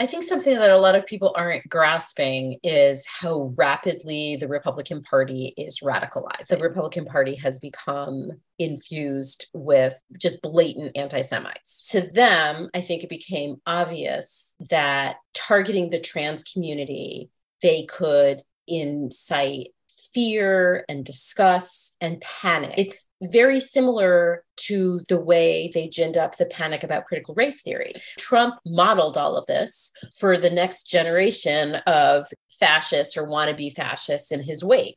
I think something that a lot of people aren't grasping is how rapidly the Republican Party is radicalized. The Republican Party has become infused with just blatant anti Semites. To them, I think it became obvious that targeting the trans community, they could incite fear and disgust and panic. It's very similar to the way they ginned up the panic about critical race theory. Trump modeled all of this for the next generation of fascists or wannabe fascists in his wake.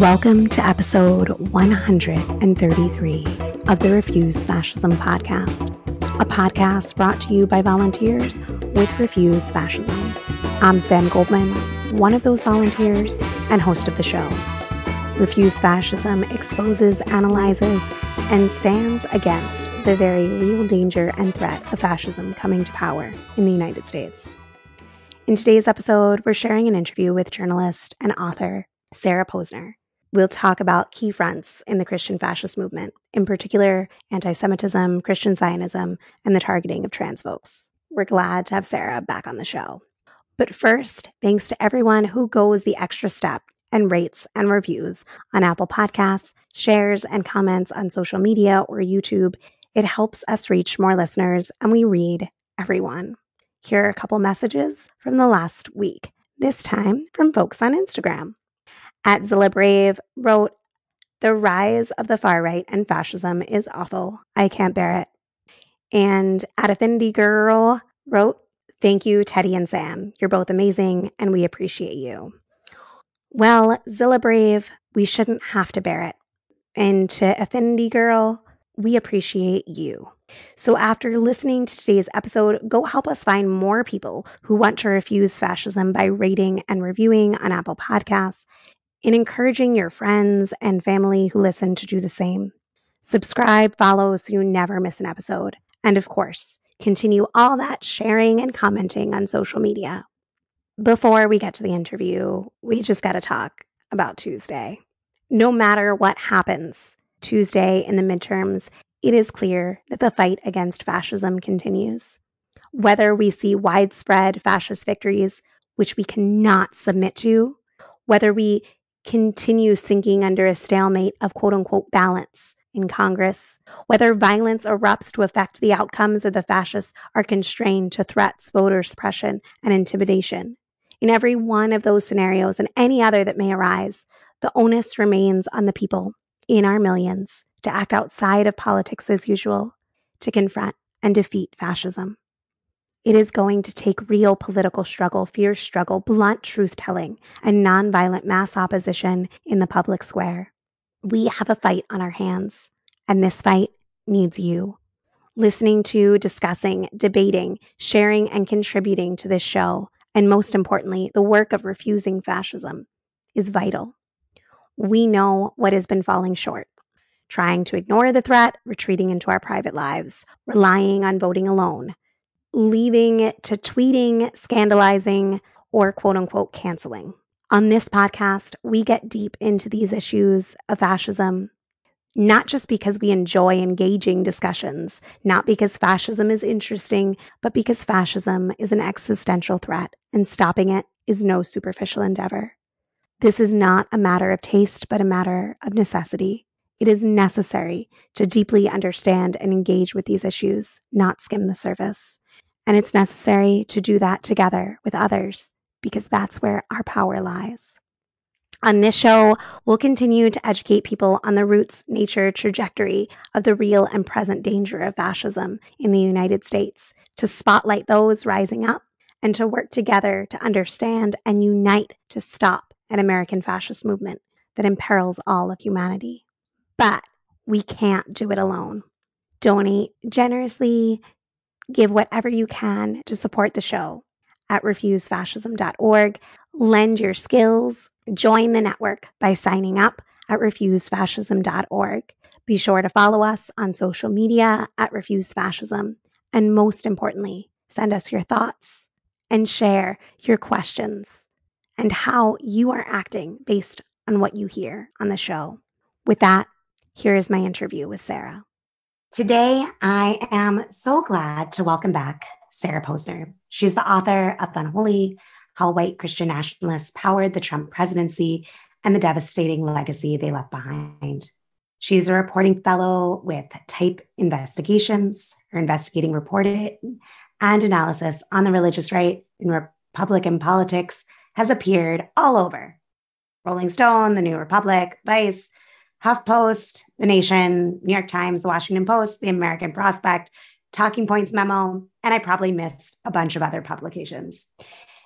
Welcome to episode 133 of the Refuse Fascism podcast, a podcast brought to you by volunteers with Refuse Fascism. I'm Sam Goldman, one of those volunteers and host of the show. Refuse Fascism exposes, analyzes, and stands against the very real danger and threat of fascism coming to power in the United States. In today's episode, we're sharing an interview with journalist and author Sarah Posner. We'll talk about key fronts in the Christian fascist movement, in particular, anti Semitism, Christian Zionism, and the targeting of trans folks. We're glad to have Sarah back on the show. But first, thanks to everyone who goes the extra step and rates and reviews on Apple Podcasts, shares and comments on social media or YouTube. It helps us reach more listeners, and we read everyone. Here are a couple messages from the last week, this time from folks on Instagram at Zilla Brave wrote, The rise of the far right and fascism is awful. I can't bear it. And at Affinity Girl wrote, Thank you, Teddy and Sam. You're both amazing and we appreciate you. Well, Zilla Brave, we shouldn't have to bear it. And to Affinity Girl, we appreciate you. So, after listening to today's episode, go help us find more people who want to refuse fascism by rating and reviewing on Apple Podcasts in encouraging your friends and family who listen to do the same. Subscribe, follow so you never miss an episode. And of course, continue all that sharing and commenting on social media. Before we get to the interview, we just got to talk about Tuesday. No matter what happens Tuesday in the midterms, it is clear that the fight against fascism continues. Whether we see widespread fascist victories, which we cannot submit to, whether we continue sinking under a stalemate of quote unquote balance in Congress. Whether violence erupts to affect the outcomes or the fascists are constrained to threats, voter suppression, and intimidation. In every one of those scenarios and any other that may arise, the onus remains on the people in our millions to act outside of politics as usual, to confront and defeat fascism. It is going to take real political struggle, fierce struggle, blunt truth telling, and nonviolent mass opposition in the public square. We have a fight on our hands, and this fight needs you. Listening to, discussing, debating, sharing, and contributing to this show, and most importantly, the work of refusing fascism, is vital. We know what has been falling short trying to ignore the threat, retreating into our private lives, relying on voting alone, leaving it to tweeting, scandalizing, or quote unquote canceling. On this podcast, we get deep into these issues of fascism, not just because we enjoy engaging discussions, not because fascism is interesting, but because fascism is an existential threat and stopping it is no superficial endeavor. This is not a matter of taste, but a matter of necessity. It is necessary to deeply understand and engage with these issues, not skim the surface. And it's necessary to do that together with others because that's where our power lies. On this show, we'll continue to educate people on the roots, nature, trajectory of the real and present danger of fascism in the United States, to spotlight those rising up, and to work together to understand and unite to stop an American fascist movement that imperils all of humanity. But we can't do it alone. Donate generously Give whatever you can to support the show at refusefascism.org. Lend your skills. Join the network by signing up at refusefascism.org. Be sure to follow us on social media at refusefascism. And most importantly, send us your thoughts and share your questions and how you are acting based on what you hear on the show. With that, here is my interview with Sarah. Today, I am so glad to welcome back Sarah Posner. She's the author of Unholy How White Christian Nationalists Powered the Trump Presidency and the Devastating Legacy They Left Behind. She's a reporting fellow with Type Investigations. Her investigating reporting and analysis on the religious right in Republican politics has appeared all over Rolling Stone, The New Republic, Vice, HuffPost, The Nation, New York Times, The Washington Post, The American Prospect, Talking Points Memo, and I probably missed a bunch of other publications.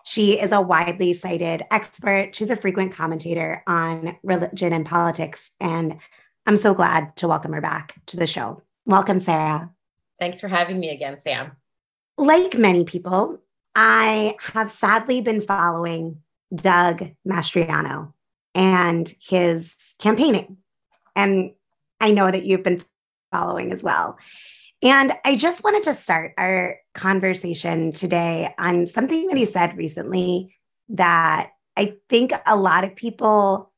She is a widely cited expert. She's a frequent commentator on religion and politics. And I'm so glad to welcome her back to the show. Welcome, Sarah. Thanks for having me again, Sam. Like many people, I have sadly been following Doug Mastriano and his campaigning. And I know that you've been following as well. And I just wanted to start our conversation today on something that he said recently that I think a lot of people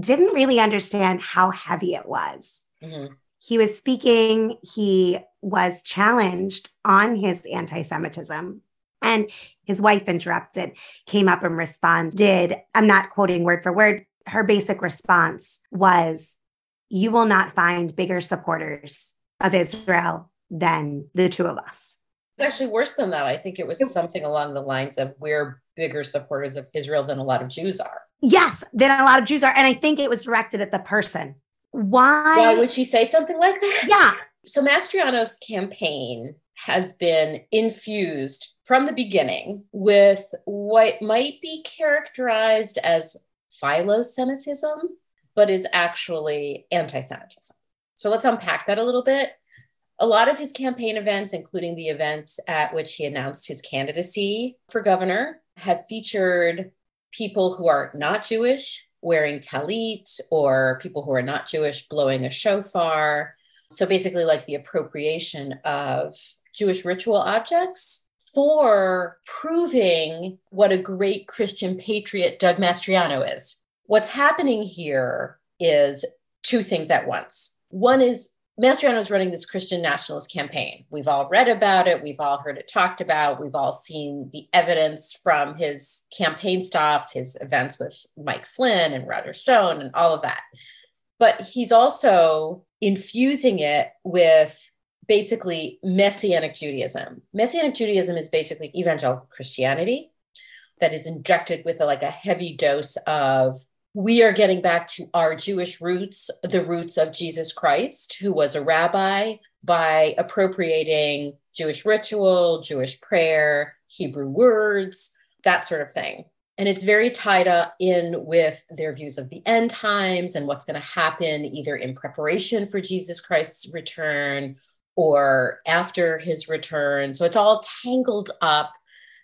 didn't really understand how heavy it was. Mm-hmm. He was speaking, he was challenged on his anti Semitism. And his wife interrupted, came up and responded. I'm not quoting word for word. Her basic response was, You will not find bigger supporters of Israel than the two of us. It's actually worse than that. I think it was something along the lines of we're bigger supporters of Israel than a lot of Jews are. Yes, than a lot of Jews are. And I think it was directed at the person. Why? Why would she say something like that? Yeah. So Mastriano's campaign has been infused from the beginning with what might be characterized as philo-Semitism, but is actually anti-Semitism. So let's unpack that a little bit a lot of his campaign events, including the event at which he announced his candidacy for governor, had featured people who are not Jewish wearing talit or people who are not Jewish blowing a shofar. So basically, like the appropriation of Jewish ritual objects for proving what a great Christian patriot Doug Mastriano is. What's happening here is two things at once. One is Mastriano is running this Christian nationalist campaign. We've all read about it. We've all heard it talked about. We've all seen the evidence from his campaign stops, his events with Mike Flynn and Roger Stone, and all of that. But he's also infusing it with basically Messianic Judaism. Messianic Judaism is basically evangelical Christianity that is injected with a, like a heavy dose of we are getting back to our Jewish roots, the roots of Jesus Christ, who was a rabbi, by appropriating Jewish ritual, Jewish prayer, Hebrew words, that sort of thing. And it's very tied up in with their views of the end times and what's going to happen either in preparation for Jesus Christ's return or after his return. So it's all tangled up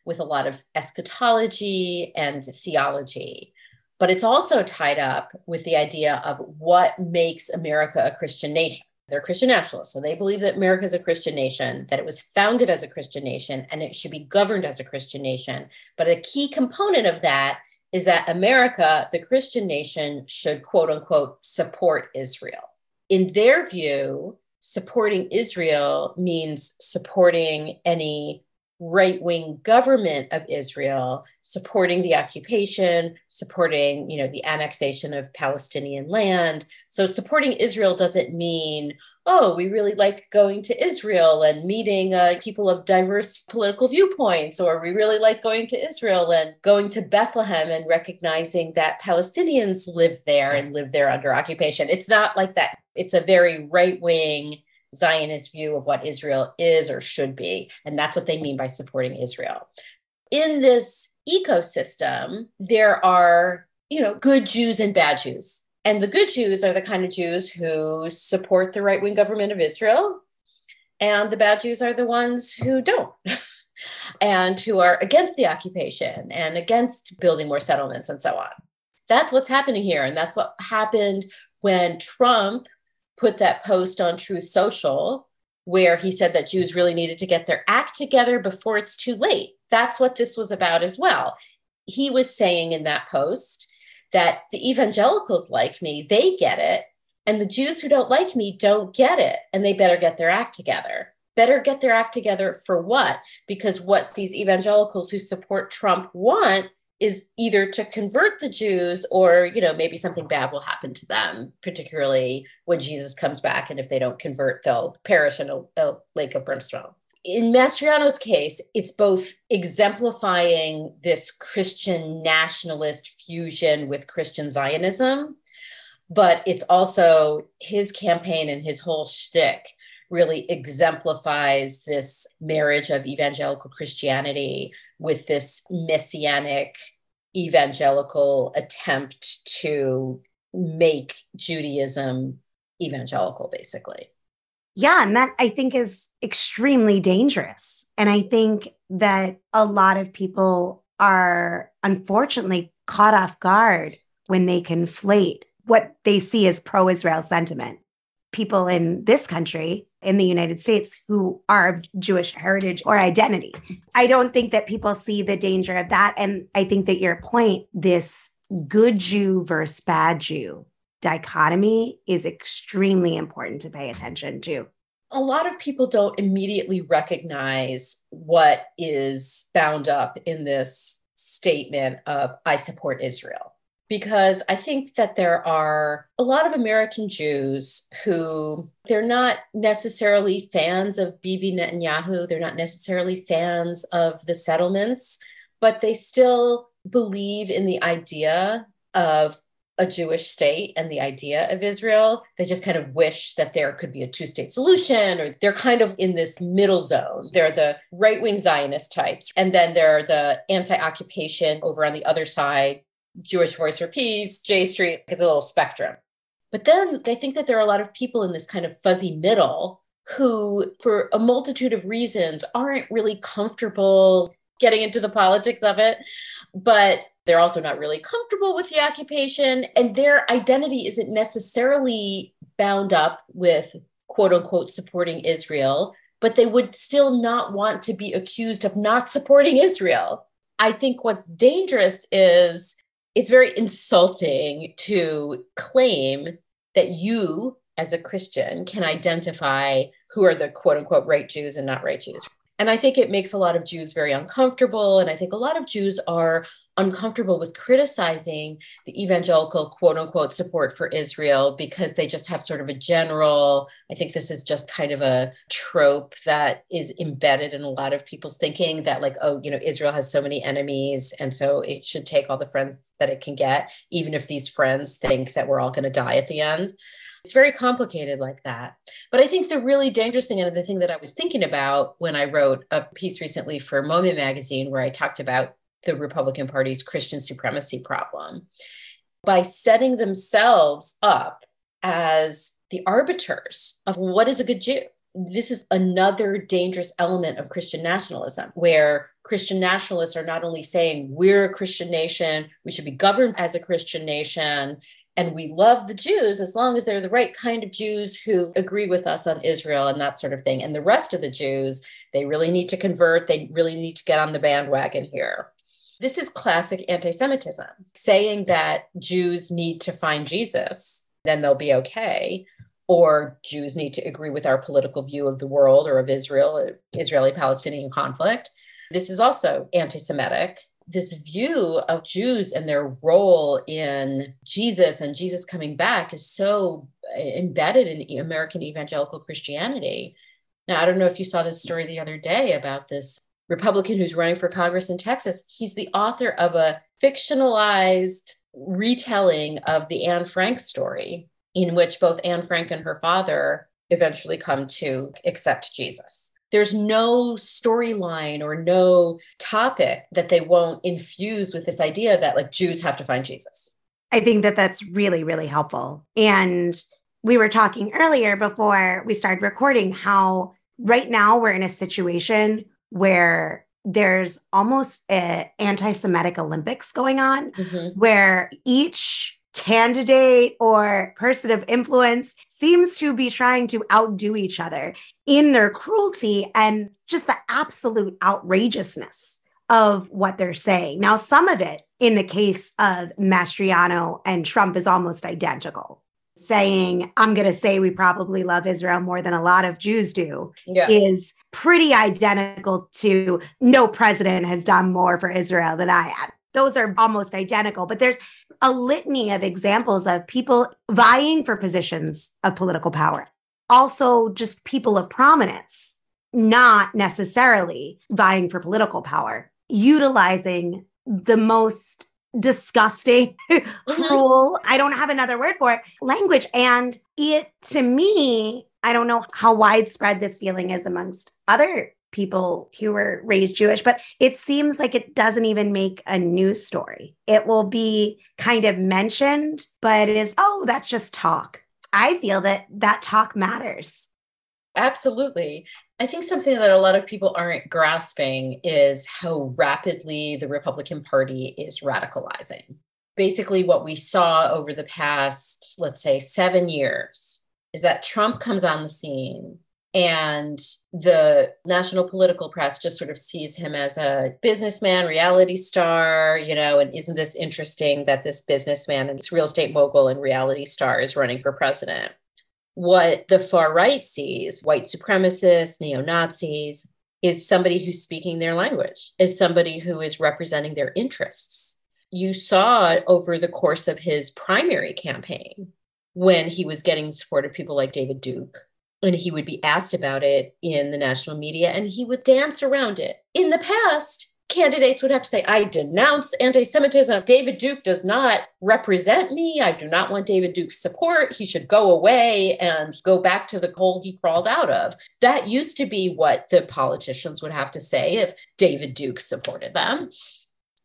with a lot of eschatology and theology but it's also tied up with the idea of what makes America a Christian nation. They're Christian nationalists. So they believe that America is a Christian nation, that it was founded as a Christian nation, and it should be governed as a Christian nation. But a key component of that is that America, the Christian nation, should quote unquote support Israel. In their view, supporting Israel means supporting any right wing government of Israel supporting the occupation, supporting, you know, the annexation of Palestinian land. So supporting Israel doesn't mean, oh, we really like going to Israel and meeting uh, people of diverse political viewpoints, or we really like going to Israel and going to Bethlehem and recognizing that Palestinians live there and live there under occupation. It's not like that. It's a very right wing Zionist view of what Israel is or should be. And that's what they mean by supporting Israel. In this ecosystem, there are, you know, good Jews and bad Jews. And the good Jews are the kind of Jews who support the right wing government of Israel. And the bad Jews are the ones who don't. and who are against the occupation and against building more settlements and so on. That's what's happening here. And that's what happened when Trump put that post on Truth Social where he said that Jews really needed to get their act together before it's too late. That's what this was about as well. He was saying in that post that the evangelicals like me, they get it. And the Jews who don't like me don't get it. And they better get their act together. Better get their act together for what? Because what these evangelicals who support Trump want is either to convert the Jews or, you know, maybe something bad will happen to them, particularly when Jesus comes back. And if they don't convert, they'll perish in a, a lake of brimstone. In Mastriano's case, it's both exemplifying this Christian nationalist fusion with Christian Zionism, but it's also his campaign and his whole shtick really exemplifies this marriage of evangelical Christianity with this messianic evangelical attempt to make Judaism evangelical, basically. Yeah. And that I think is extremely dangerous. And I think that a lot of people are unfortunately caught off guard when they conflate what they see as pro Israel sentiment. People in this country in the United States who are of Jewish heritage or identity. I don't think that people see the danger of that. And I think that your point, this good Jew versus bad Jew dichotomy is extremely important to pay attention to. A lot of people don't immediately recognize what is bound up in this statement of I support Israel because I think that there are a lot of American Jews who they're not necessarily fans of Bibi Netanyahu, they're not necessarily fans of the settlements, but they still believe in the idea of a Jewish state and the idea of Israel. They just kind of wish that there could be a two state solution, or they're kind of in this middle zone. They're the right wing Zionist types. And then there are the anti occupation over on the other side Jewish Voice for Peace, J Street is a little spectrum. But then they think that there are a lot of people in this kind of fuzzy middle who, for a multitude of reasons, aren't really comfortable getting into the politics of it, but they're also not really comfortable with the occupation. And their identity isn't necessarily bound up with quote unquote supporting Israel, but they would still not want to be accused of not supporting Israel. I think what's dangerous is it's very insulting to claim that you as a Christian can identify who are the quote unquote right Jews and not right Jews. And I think it makes a lot of Jews very uncomfortable. And I think a lot of Jews are uncomfortable with criticizing the evangelical quote unquote support for Israel because they just have sort of a general, I think this is just kind of a trope that is embedded in a lot of people's thinking that, like, oh, you know, Israel has so many enemies. And so it should take all the friends that it can get, even if these friends think that we're all going to die at the end. It's very complicated like that. But I think the really dangerous thing, and the thing that I was thinking about when I wrote a piece recently for Moment magazine, where I talked about the Republican Party's Christian supremacy problem, by setting themselves up as the arbiters of what is a good Jew. This is another dangerous element of Christian nationalism, where Christian nationalists are not only saying we're a Christian nation, we should be governed as a Christian nation, and we love the Jews as long as they're the right kind of Jews who agree with us on Israel and that sort of thing. And the rest of the Jews, they really need to convert, they really need to get on the bandwagon here. This is classic anti Semitism, saying that Jews need to find Jesus, then they'll be okay. Or Jews need to agree with our political view of the world or of Israel, Israeli Palestinian conflict. This is also anti Semitic this view of Jews and their role in Jesus and Jesus coming back is so uh, embedded in American evangelical Christianity. Now, I don't know if you saw this story the other day about this Republican who's running for Congress in Texas. He's the author of a fictionalized retelling of the Anne Frank story, in which both Anne Frank and her father eventually come to accept Jesus there's no storyline or no topic that they won't infuse with this idea that like Jews have to find Jesus. I think that that's really, really helpful. And we were talking earlier before we started recording how right now we're in a situation where there's almost an anti-Semitic Olympics going on, mm-hmm. where each candidate or person of influence seems to be trying to outdo each other in their cruelty and just the absolute outrageousness of what they're saying. Now, some of it in the case of Mastriano and Trump is almost identical. Saying, I'm going to say we probably love Israel more than a lot of Jews do, yeah. is pretty identical to no president has done more for Israel than I have. Those are almost identical, but there's a litany of examples of people vying for positions of political power. Also, just people of prominence, not necessarily vying for political power, utilizing the most disgusting, mm-hmm. cruel, I don't have another word for it, language. And it, to me, I don't know how widespread this feeling is amongst other people who were raised Jewish, but it seems like it doesn't even make a news story. It will be kind of mentioned, but it is, oh, that's just talk. I feel that that talk matters. Absolutely. I think something that a lot of people aren't grasping is how rapidly the Republican Party is radicalizing. Basically, what we saw over the past, let's say, seven years is that Trump comes on the scene and the national political press just sort of sees him as a businessman, reality star, you know, and isn't this interesting that this businessman and this real estate mogul and reality star is running for president? what the far right sees, white supremacists, neo Nazis, is somebody who's speaking their language, is somebody who is representing their interests. You saw over the course of his primary campaign when he was getting support of people like David Duke, and he would be asked about it in the national media, and he would dance around it. In the past, candidates would have to say, I denounce anti Semitism. David Duke does not represent me. I do not want David Duke's support. He should go away and go back to the hole he crawled out of. That used to be what the politicians would have to say if David Duke supported them.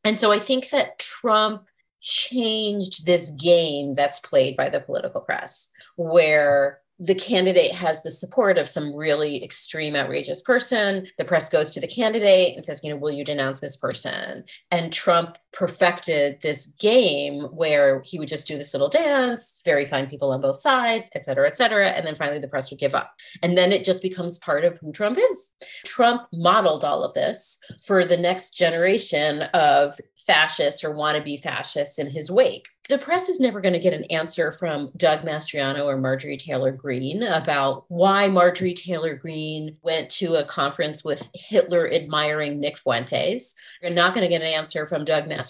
And so I think that Trump changed this game that's played by the political press, where the candidate has the support of some really extreme, outrageous person. The press goes to the candidate and says, you know, will you denounce this person? And Trump perfected this game where he would just do this little dance, very fine people on both sides, et cetera, et cetera. And then finally the press would give up. And then it just becomes part of who Trump is. Trump modeled all of this for the next generation of fascists or wannabe fascists in his wake the press is never going to get an answer from Doug Mastriano or Marjorie Taylor Greene about why Marjorie Taylor Greene went to a conference with Hitler admiring Nick Fuentes. You're not going to get an answer from Doug Mastriano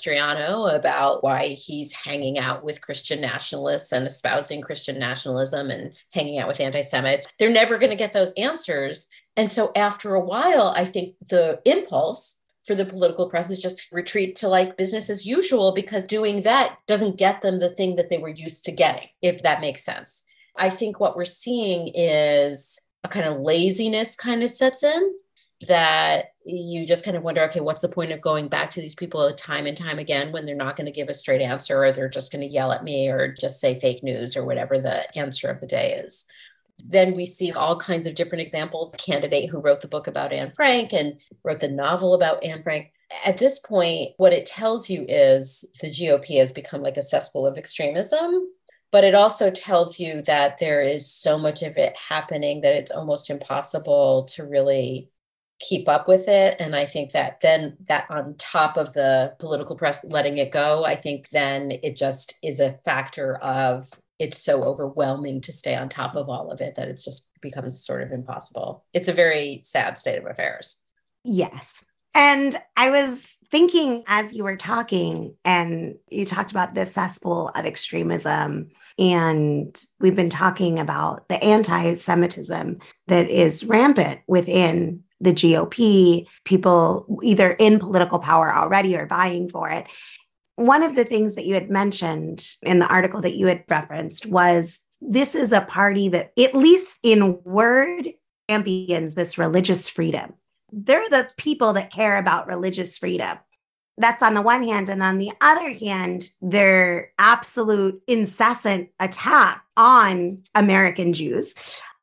about why he's hanging out with Christian nationalists and espousing Christian nationalism and hanging out with anti Semites. They're never going to get those answers. And so after a while, I think the impulse for the political press is just to retreat to like business as usual because doing that doesn't get them the thing that they were used to getting, if that makes sense. I think what we're seeing is a kind of laziness kind of sets in that you just kind of wonder okay what's the point of going back to these people time and time again when they're not going to give a straight answer or they're just going to yell at me or just say fake news or whatever the answer of the day is then we see all kinds of different examples. A candidate who wrote the book about Anne Frank and wrote the novel about Anne Frank. At this point, what it tells you is the GOP has become like a cesspool of extremism, but it also tells you that there is so much of it happening that it's almost impossible to really keep up with it and i think that then that on top of the political press letting it go i think then it just is a factor of it's so overwhelming to stay on top of all of it that it's just becomes sort of impossible. It's a very sad state of affairs. Yes. And I was thinking as you were talking, and you talked about this cesspool of extremism, and we've been talking about the anti Semitism that is rampant within the GOP, people either in political power already or vying for it. One of the things that you had mentioned in the article that you had referenced was this is a party that, at least in word, champions this religious freedom. They're the people that care about religious freedom. That's on the one hand. And on the other hand, their absolute incessant attack on American Jews.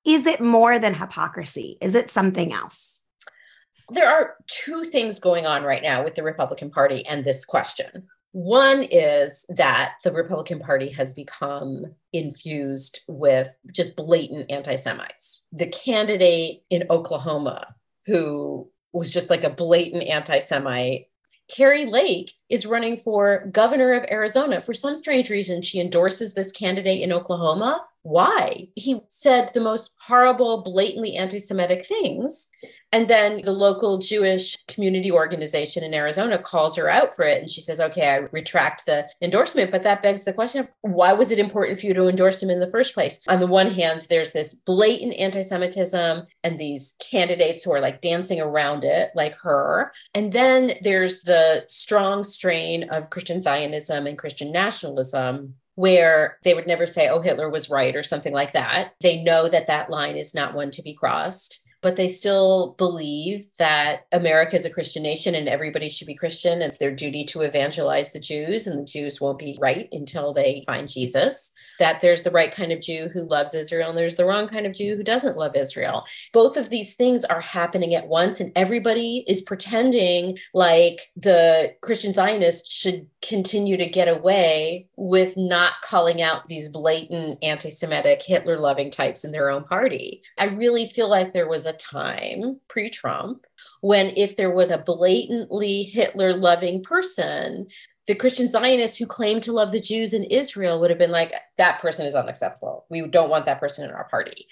Is it more than hypocrisy? Is it something else? There are two things going on right now with the Republican Party and this question. One is that the Republican Party has become infused with just blatant anti Semites. The candidate in Oklahoma who was just like a blatant anti Semite. Kari Lake is running for governor of Arizona. For some strange reason, she endorses this candidate in Oklahoma why? He said the most horrible, blatantly anti Semitic things. And then the local Jewish community organization in Arizona calls her out for it. And she says, okay, I retract the endorsement. But that begs the question of why was it important for you to endorse him in the first place? On the one hand, there's this blatant anti Semitism and these candidates who are like dancing around it, like her. And then there's the strong strain of Christian Zionism and Christian nationalism where they would never say, oh, Hitler was right or something like that. They know that that line is not one to be crossed but they still believe that America is a Christian nation and everybody should be Christian. It's their duty to evangelize the Jews, and the Jews won't be right until they find Jesus. That there's the right kind of Jew who loves Israel, and there's the wrong kind of Jew who doesn't love Israel. Both of these things are happening at once, and everybody is pretending like the Christian Zionists should continue to get away with not calling out these blatant anti Semitic, Hitler loving types in their own party. I really feel like there was a time pre Trump when if there was a blatantly Hitler loving person, the Christian Zionists who claimed to love the Jews in Israel would have been like, that person is unacceptable. We don't want that person in our party.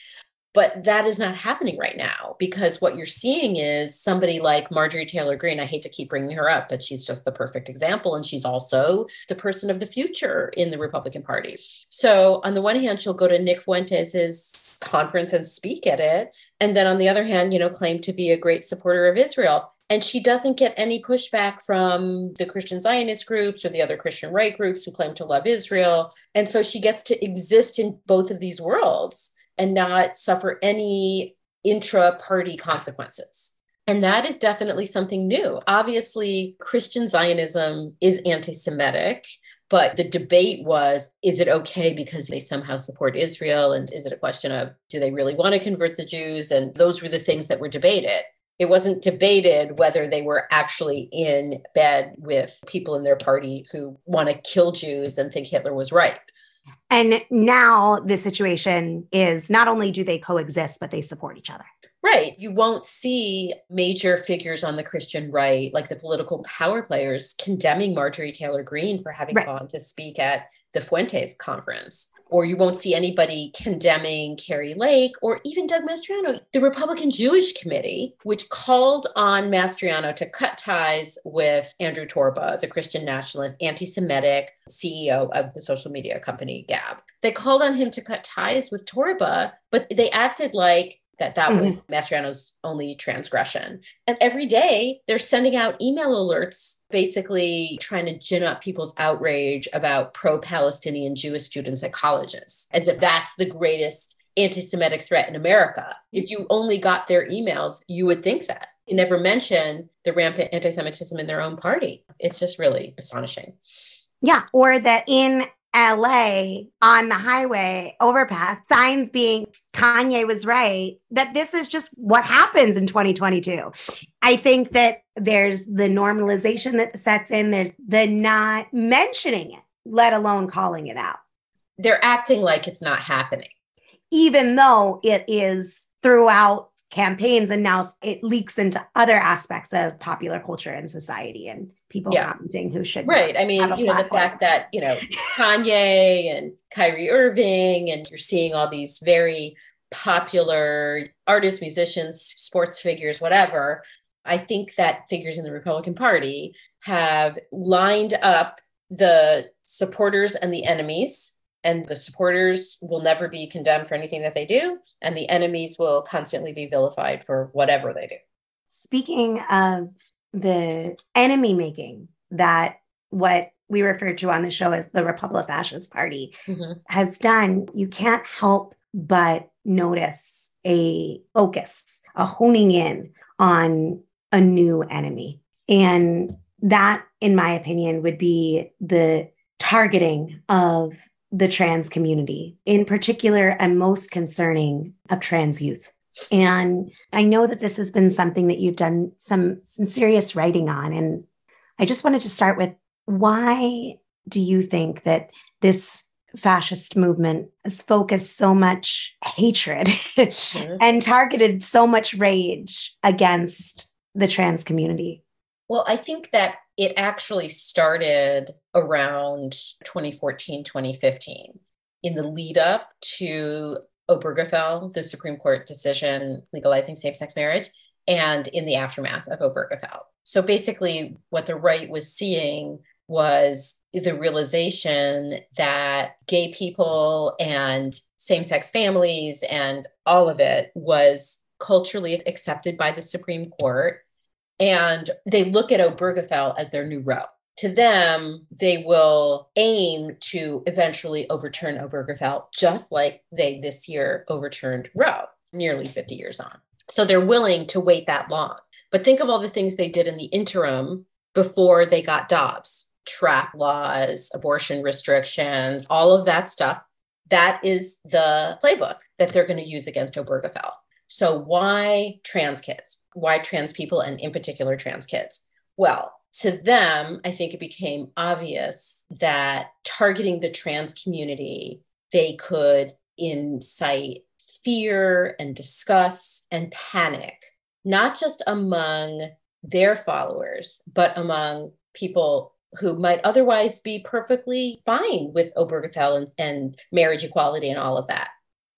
But that is not happening right now because what you're seeing is somebody like Marjorie Taylor Greene. I hate to keep bringing her up, but she's just the perfect example. And she's also the person of the future in the Republican Party. So, on the one hand, she'll go to Nick Fuentes' conference and speak at it. And then on the other hand, you know, claim to be a great supporter of Israel and she doesn't get any pushback from the Christian Zionist groups or the other Christian right groups who claim to love Israel. And so she gets to exist in both of these worlds and not suffer any intra party consequences. And that is definitely something new. Obviously, Christian Zionism is anti Semitic, but the debate was is it okay because they somehow support Israel? And is it a question of do they really want to convert the Jews? And those were the things that were debated. It wasn't debated whether they were actually in bed with people in their party who want to kill Jews and think Hitler was right. And now the situation is not only do they coexist, but they support each other. Right. You won't see major figures on the Christian right, like the political power players, condemning Marjorie Taylor Greene for having right. gone to speak at the Fuentes conference or you won't see anybody condemning Kari Lake or even Doug Mastriano. The Republican Jewish Committee, which called on Mastriano to cut ties with Andrew Torba, the Christian nationalist, anti Semitic CEO of the social media company Gab. They called on him to cut ties with Torba, but they acted like that that mm-hmm. was Mastriano's only transgression. And every day they're sending out email alerts, basically trying to gin up people's outrage about pro Palestinian Jewish students at colleges, as if that's the greatest anti Semitic threat in America. If you only got their emails, you would think that. They never mention the rampant anti Semitism in their own party. It's just really astonishing. Yeah. Or that in LA on the highway overpass, signs being Kanye was right, that this is just what happens in 2022. I think that there's the normalization that sets in, there's the not mentioning it, let alone calling it out. They're acting like it's not happening. Even though it is throughout campaigns and now it leaks into other aspects of popular culture and society and people yeah. commenting who should right i mean you know platform. the fact that you know kanye and kyrie irving and you're seeing all these very popular artists musicians sports figures whatever i think that figures in the republican party have lined up the supporters and the enemies and the supporters will never be condemned for anything that they do and the enemies will constantly be vilified for whatever they do speaking of the enemy making that what we refer to on the show as the Republi-fascist Party mm-hmm. has done, you can't help but notice a focus, a honing in on a new enemy. And that, in my opinion, would be the targeting of the trans community, in particular, and most concerning of trans youth. And I know that this has been something that you've done some some serious writing on. And I just wanted to start with Why do you think that this fascist movement has focused so much hatred mm-hmm. and targeted so much rage against the trans community? Well, I think that it actually started around 2014, 2015 in the lead up to Obergefell, the Supreme Court decision legalizing same sex marriage, and in the aftermath of Obergefell. So basically, what the right was seeing was the realization that gay people and same sex families and all of it was culturally accepted by the Supreme Court. And they look at Obergefell as their new Roe. To them, they will aim to eventually overturn Obergefell, just like they this year overturned Roe, nearly 50 years on. So they're willing to wait that long. But think of all the things they did in the interim before they got Dobbs trap laws, abortion restrictions, all of that stuff. That is the playbook that they're going to use against Obergefell. So, why trans kids? Why trans people, and in particular, trans kids? Well, to them, I think it became obvious that targeting the trans community, they could incite fear and disgust and panic, not just among their followers, but among people who might otherwise be perfectly fine with Obergefell and, and marriage equality and all of that.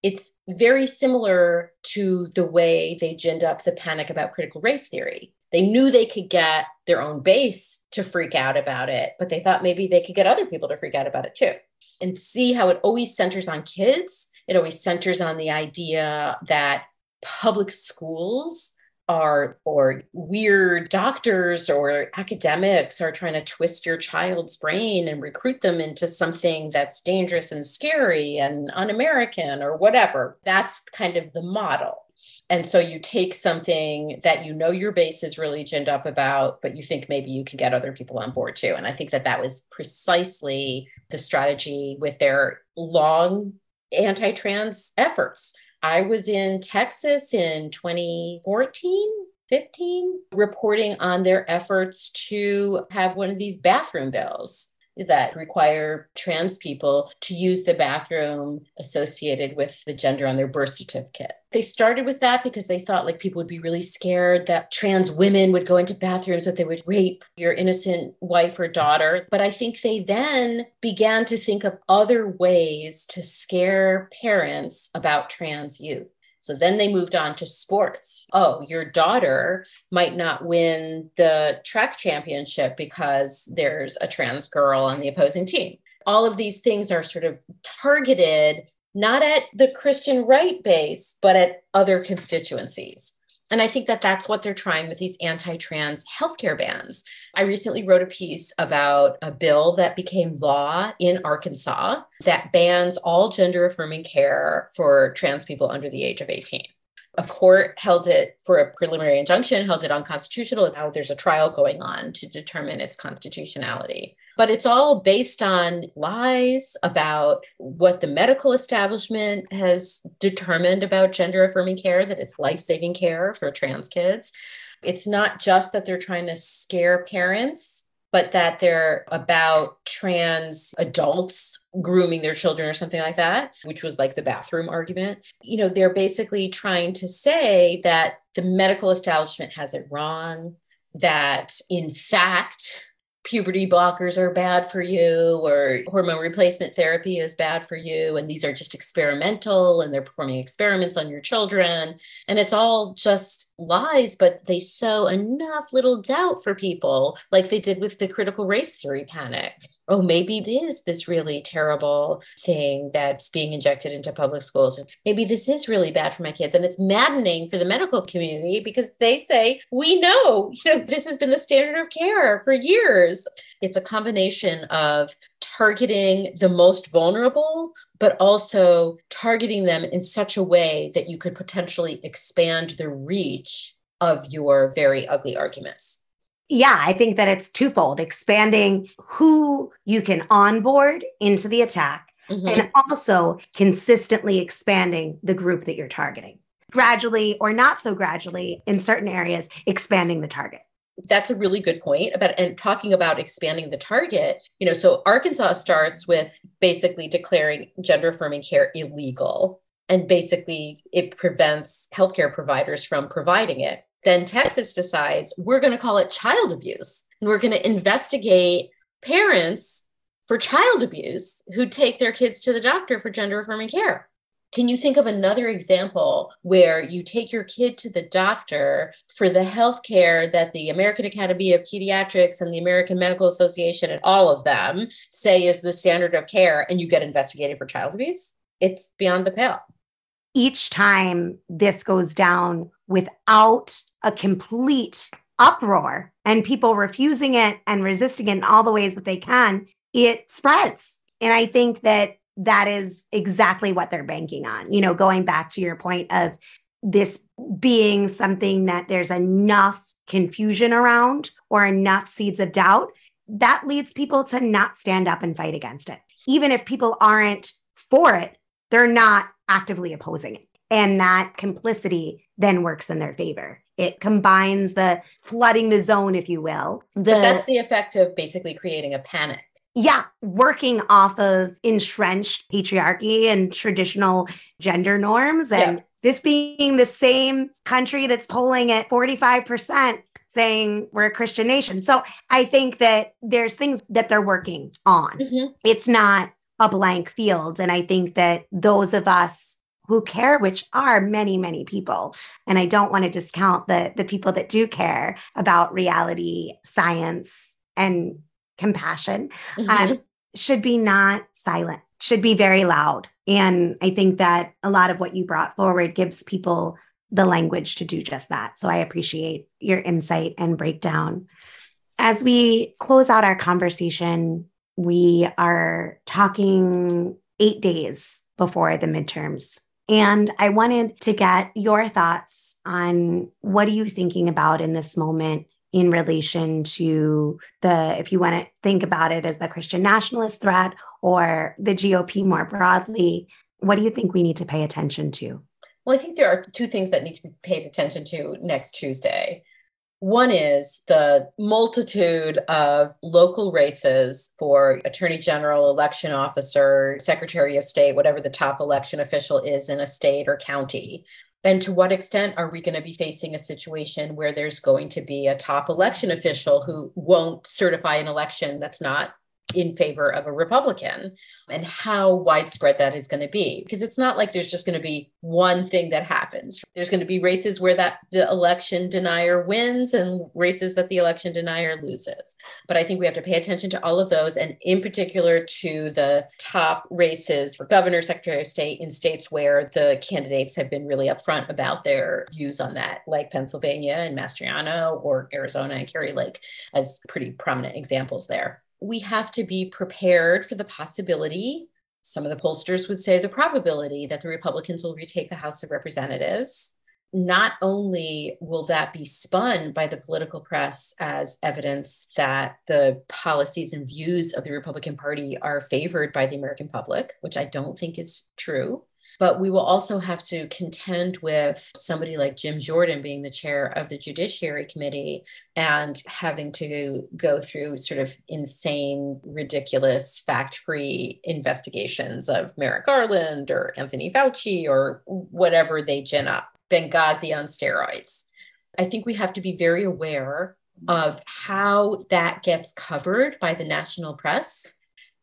It's very similar to the way they ginned up the panic about critical race theory. They knew they could get their own base to freak out about it, but they thought maybe they could get other people to freak out about it too. And see how it always centers on kids it always centers on the idea that public schools are or weird doctors or academics are trying to twist your child's brain and recruit them into something that's dangerous and scary and un-american or whatever. That's kind of the model. And so you take something that you know your base is really ginned up about but you think maybe you can get other people on board too. And i think that that was precisely the strategy with their long anti trans efforts. I was in Texas in 2014, 15, reporting on their efforts to have one of these bathroom bills that require trans people to use the bathroom associated with the gender on their birth certificate. They started with that because they thought like people would be really scared that trans women would go into bathrooms, that they would rape your innocent wife or daughter. But I think they then began to think of other ways to scare parents about trans youth. So then they moved on to sports. Oh, your daughter might not win the track championship because there's a trans girl on the opposing team. All of these things are sort of targeted not at the Christian right base, but at other constituencies. And I think that that's what they're trying with these anti trans healthcare bans. I recently wrote a piece about a bill that became law in Arkansas that bans all gender affirming care for trans people under the age of 18 a court held it for a preliminary injunction, held it unconstitutional. Now there's a trial going on to determine its constitutionality. But it's all based on lies about what the medical establishment has determined about gender affirming care, that it's life saving care for trans kids. It's not just that they're trying to scare parents but that they're about trans adults grooming their children or something like that, which was like the bathroom argument. You know, they're basically trying to say that the medical establishment has it wrong, that in fact, puberty blockers are bad for you or hormone replacement therapy is bad for you and these are just experimental and they're performing experiments on your children. And it's all just lies but they sow enough little doubt for people like they did with the critical race theory panic oh, maybe it is this really terrible thing that's being injected into public schools. Maybe this is really bad for my kids. And it's maddening for the medical community because they say, we know, you know, this has been the standard of care for years. It's a combination of targeting the most vulnerable, but also targeting them in such a way that you could potentially expand the reach of your very ugly arguments yeah, I think that it's twofold expanding who you can onboard into the attack mm-hmm. and also consistently expanding the group that you're targeting. Gradually or not so gradually in certain areas, expanding the target. that's a really good point about and talking about expanding the target you know so arkansas starts with basically declaring gender affirming care illegal and basically it prevents healthcare providers from providing it then texas decides we're going to call it child abuse and we're going to investigate parents for child abuse who take their kids to the doctor for gender affirming care can you think of another example where you take your kid to the doctor for the health care that the American Academy of Pediatrics and the American Medical Association and all of them say is the standard of care and you get investigated for child abuse? It's beyond the pale. Each time this goes down without a complete uproar and people refusing it and resisting it in all the ways that they can, it spreads. And I think that that is exactly what they're banking on. You know, going back to your point of this being something that there's enough confusion around or enough seeds of doubt, that leads people to not stand up and fight against it. Even if people aren't for it, they're not actively opposing it. And that complicity then works in their favor. It combines the flooding the zone, if you will. The, but that's the effect of basically creating a panic yeah, working off of entrenched patriarchy and traditional gender norms. And yeah. this being the same country that's polling at 45% saying we're a Christian nation. So I think that there's things that they're working on. Mm-hmm. It's not a blank field. And I think that those of us who care, which are many, many people, and I don't want to discount the, the people that do care about reality, science, and compassion mm-hmm. um, should be not silent, should be very loud. And I think that a lot of what you brought forward gives people the language to do just that. So I appreciate your insight and breakdown. As we close out our conversation, we are talking eight days before the midterms. And I wanted to get your thoughts on what are you thinking about in this moment in relation to the, if you want to think about it as the Christian nationalist threat or the GOP more broadly, what do you think we need to pay attention to? Well, I think there are two things that need to be paid attention to next Tuesday. One is the multitude of local races for attorney general, election officer, secretary of state, whatever the top election official is in a state or county. And to what extent are we going to be facing a situation where there's going to be a top election official who won't certify an election that's not in favor of a Republican and how widespread that is going to be. Because it's not like there's just going to be one thing that happens. There's going to be races where that the election denier wins and races that the election denier loses. But I think we have to pay attention to all of those and in particular to the top races for governor, secretary of state in states where the candidates have been really upfront about their views on that, like Pennsylvania and Mastriano or Arizona and Kari Lake as pretty prominent examples there we have to be prepared for the possibility. Some of the pollsters would say the probability that the Republicans will retake the House of Representatives. Not only will that be spun by the political press as evidence that the policies and views of the Republican Party are favored by the American public, which I don't think is true, but we will also have to contend with somebody like Jim Jordan being the chair of the Judiciary Committee and having to go through sort of insane, ridiculous, fact free investigations of Merrick Garland or Anthony Fauci or whatever they gin up, Benghazi on steroids. I think we have to be very aware of how that gets covered by the national press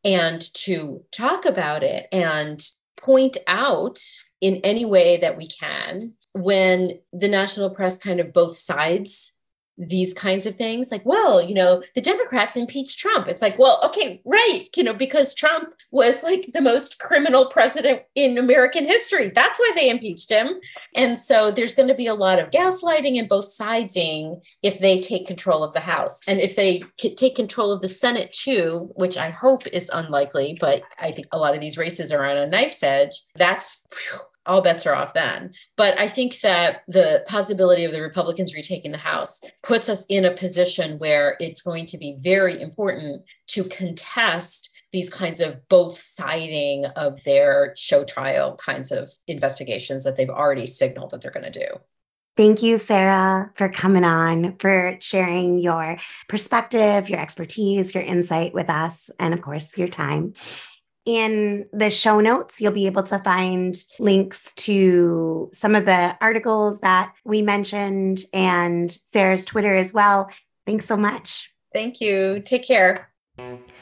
and to talk about it and point out in any way that we can when the national press kind of both sides these kinds of things like well you know the democrats impeached trump. It's like well okay right you know because trump was like the most criminal president in american history. That's why they impeached him. And so there's going to be a lot of gaslighting and both siding if they take control of the house. And if they take control of the senate too which i hope is unlikely but i think a lot of these races are on a knife's edge that's whew, all bets are off then. But I think that the possibility of the Republicans retaking the House puts us in a position where it's going to be very important to contest these kinds of both siding of their show trial kinds of investigations that they've already signaled that they're going to do. Thank you, Sarah, for coming on, for sharing your perspective, your expertise, your insight with us, and of course, your time. In the show notes, you'll be able to find links to some of the articles that we mentioned and Sarah's Twitter as well. Thanks so much. Thank you. Take care.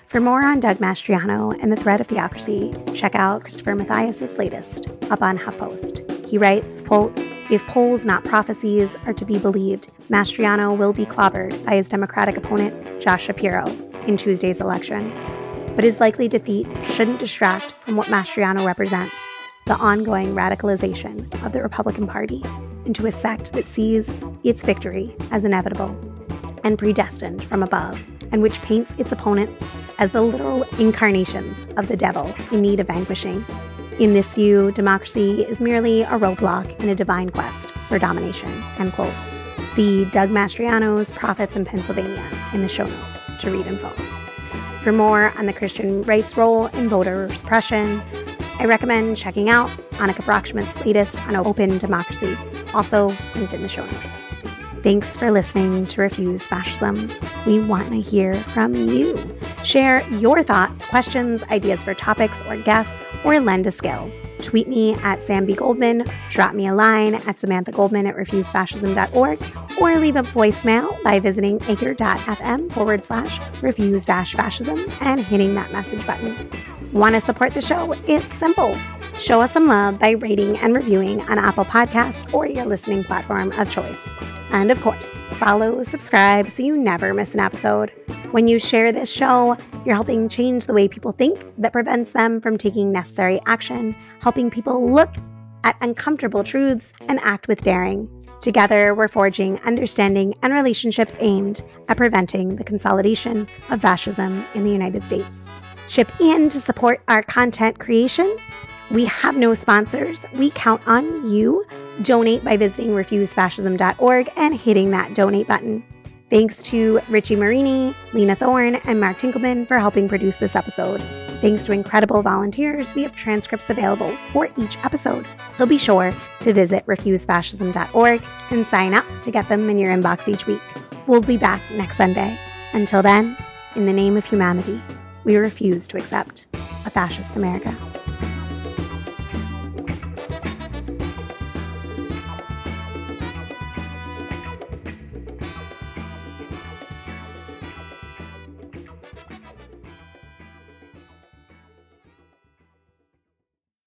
For more on Doug Mastriano and the threat of theocracy, check out Christopher Mathias's latest up on HuffPost. He writes, quote, if polls, not prophecies, are to be believed, Mastriano will be clobbered by his Democratic opponent, Josh Shapiro, in Tuesday's election but his likely defeat shouldn't distract from what Mastriano represents the ongoing radicalization of the Republican Party into a sect that sees its victory as inevitable and predestined from above, and which paints its opponents as the literal incarnations of the devil in need of vanquishing. In this view, democracy is merely a roadblock in a divine quest for domination. End quote. See Doug Mastriano's Prophets in Pennsylvania in the show notes to read in full. For more on the Christian right's role in voter suppression, I recommend checking out Annika Brockschmidt's latest on open democracy, also linked in the show notes. Thanks for listening to Refuse Fascism. We want to hear from you. Share your thoughts, questions, ideas for topics or guests, or lend a skill. Tweet me at Sam B. Goldman, drop me a line at Samantha Goldman at refusefascism.org, or leave a voicemail by visiting anchor.fm forward slash refuse fascism and hitting that message button. Want to support the show? It's simple. Show us some love by rating and reviewing on Apple Podcasts or your listening platform of choice. And of course, follow, subscribe so you never miss an episode. When you share this show, you're helping change the way people think that prevents them from taking necessary action, helping people look at uncomfortable truths and act with daring. Together, we're forging understanding and relationships aimed at preventing the consolidation of fascism in the United States. Chip in to support our content creation. We have no sponsors. We count on you. Donate by visiting refusefascism.org and hitting that donate button. Thanks to Richie Marini, Lena Thorne, and Mark Tinkleman for helping produce this episode. Thanks to incredible volunteers, we have transcripts available for each episode. So be sure to visit refusefascism.org and sign up to get them in your inbox each week. We'll be back next Sunday. Until then, in the name of humanity, we refuse to accept a fascist America.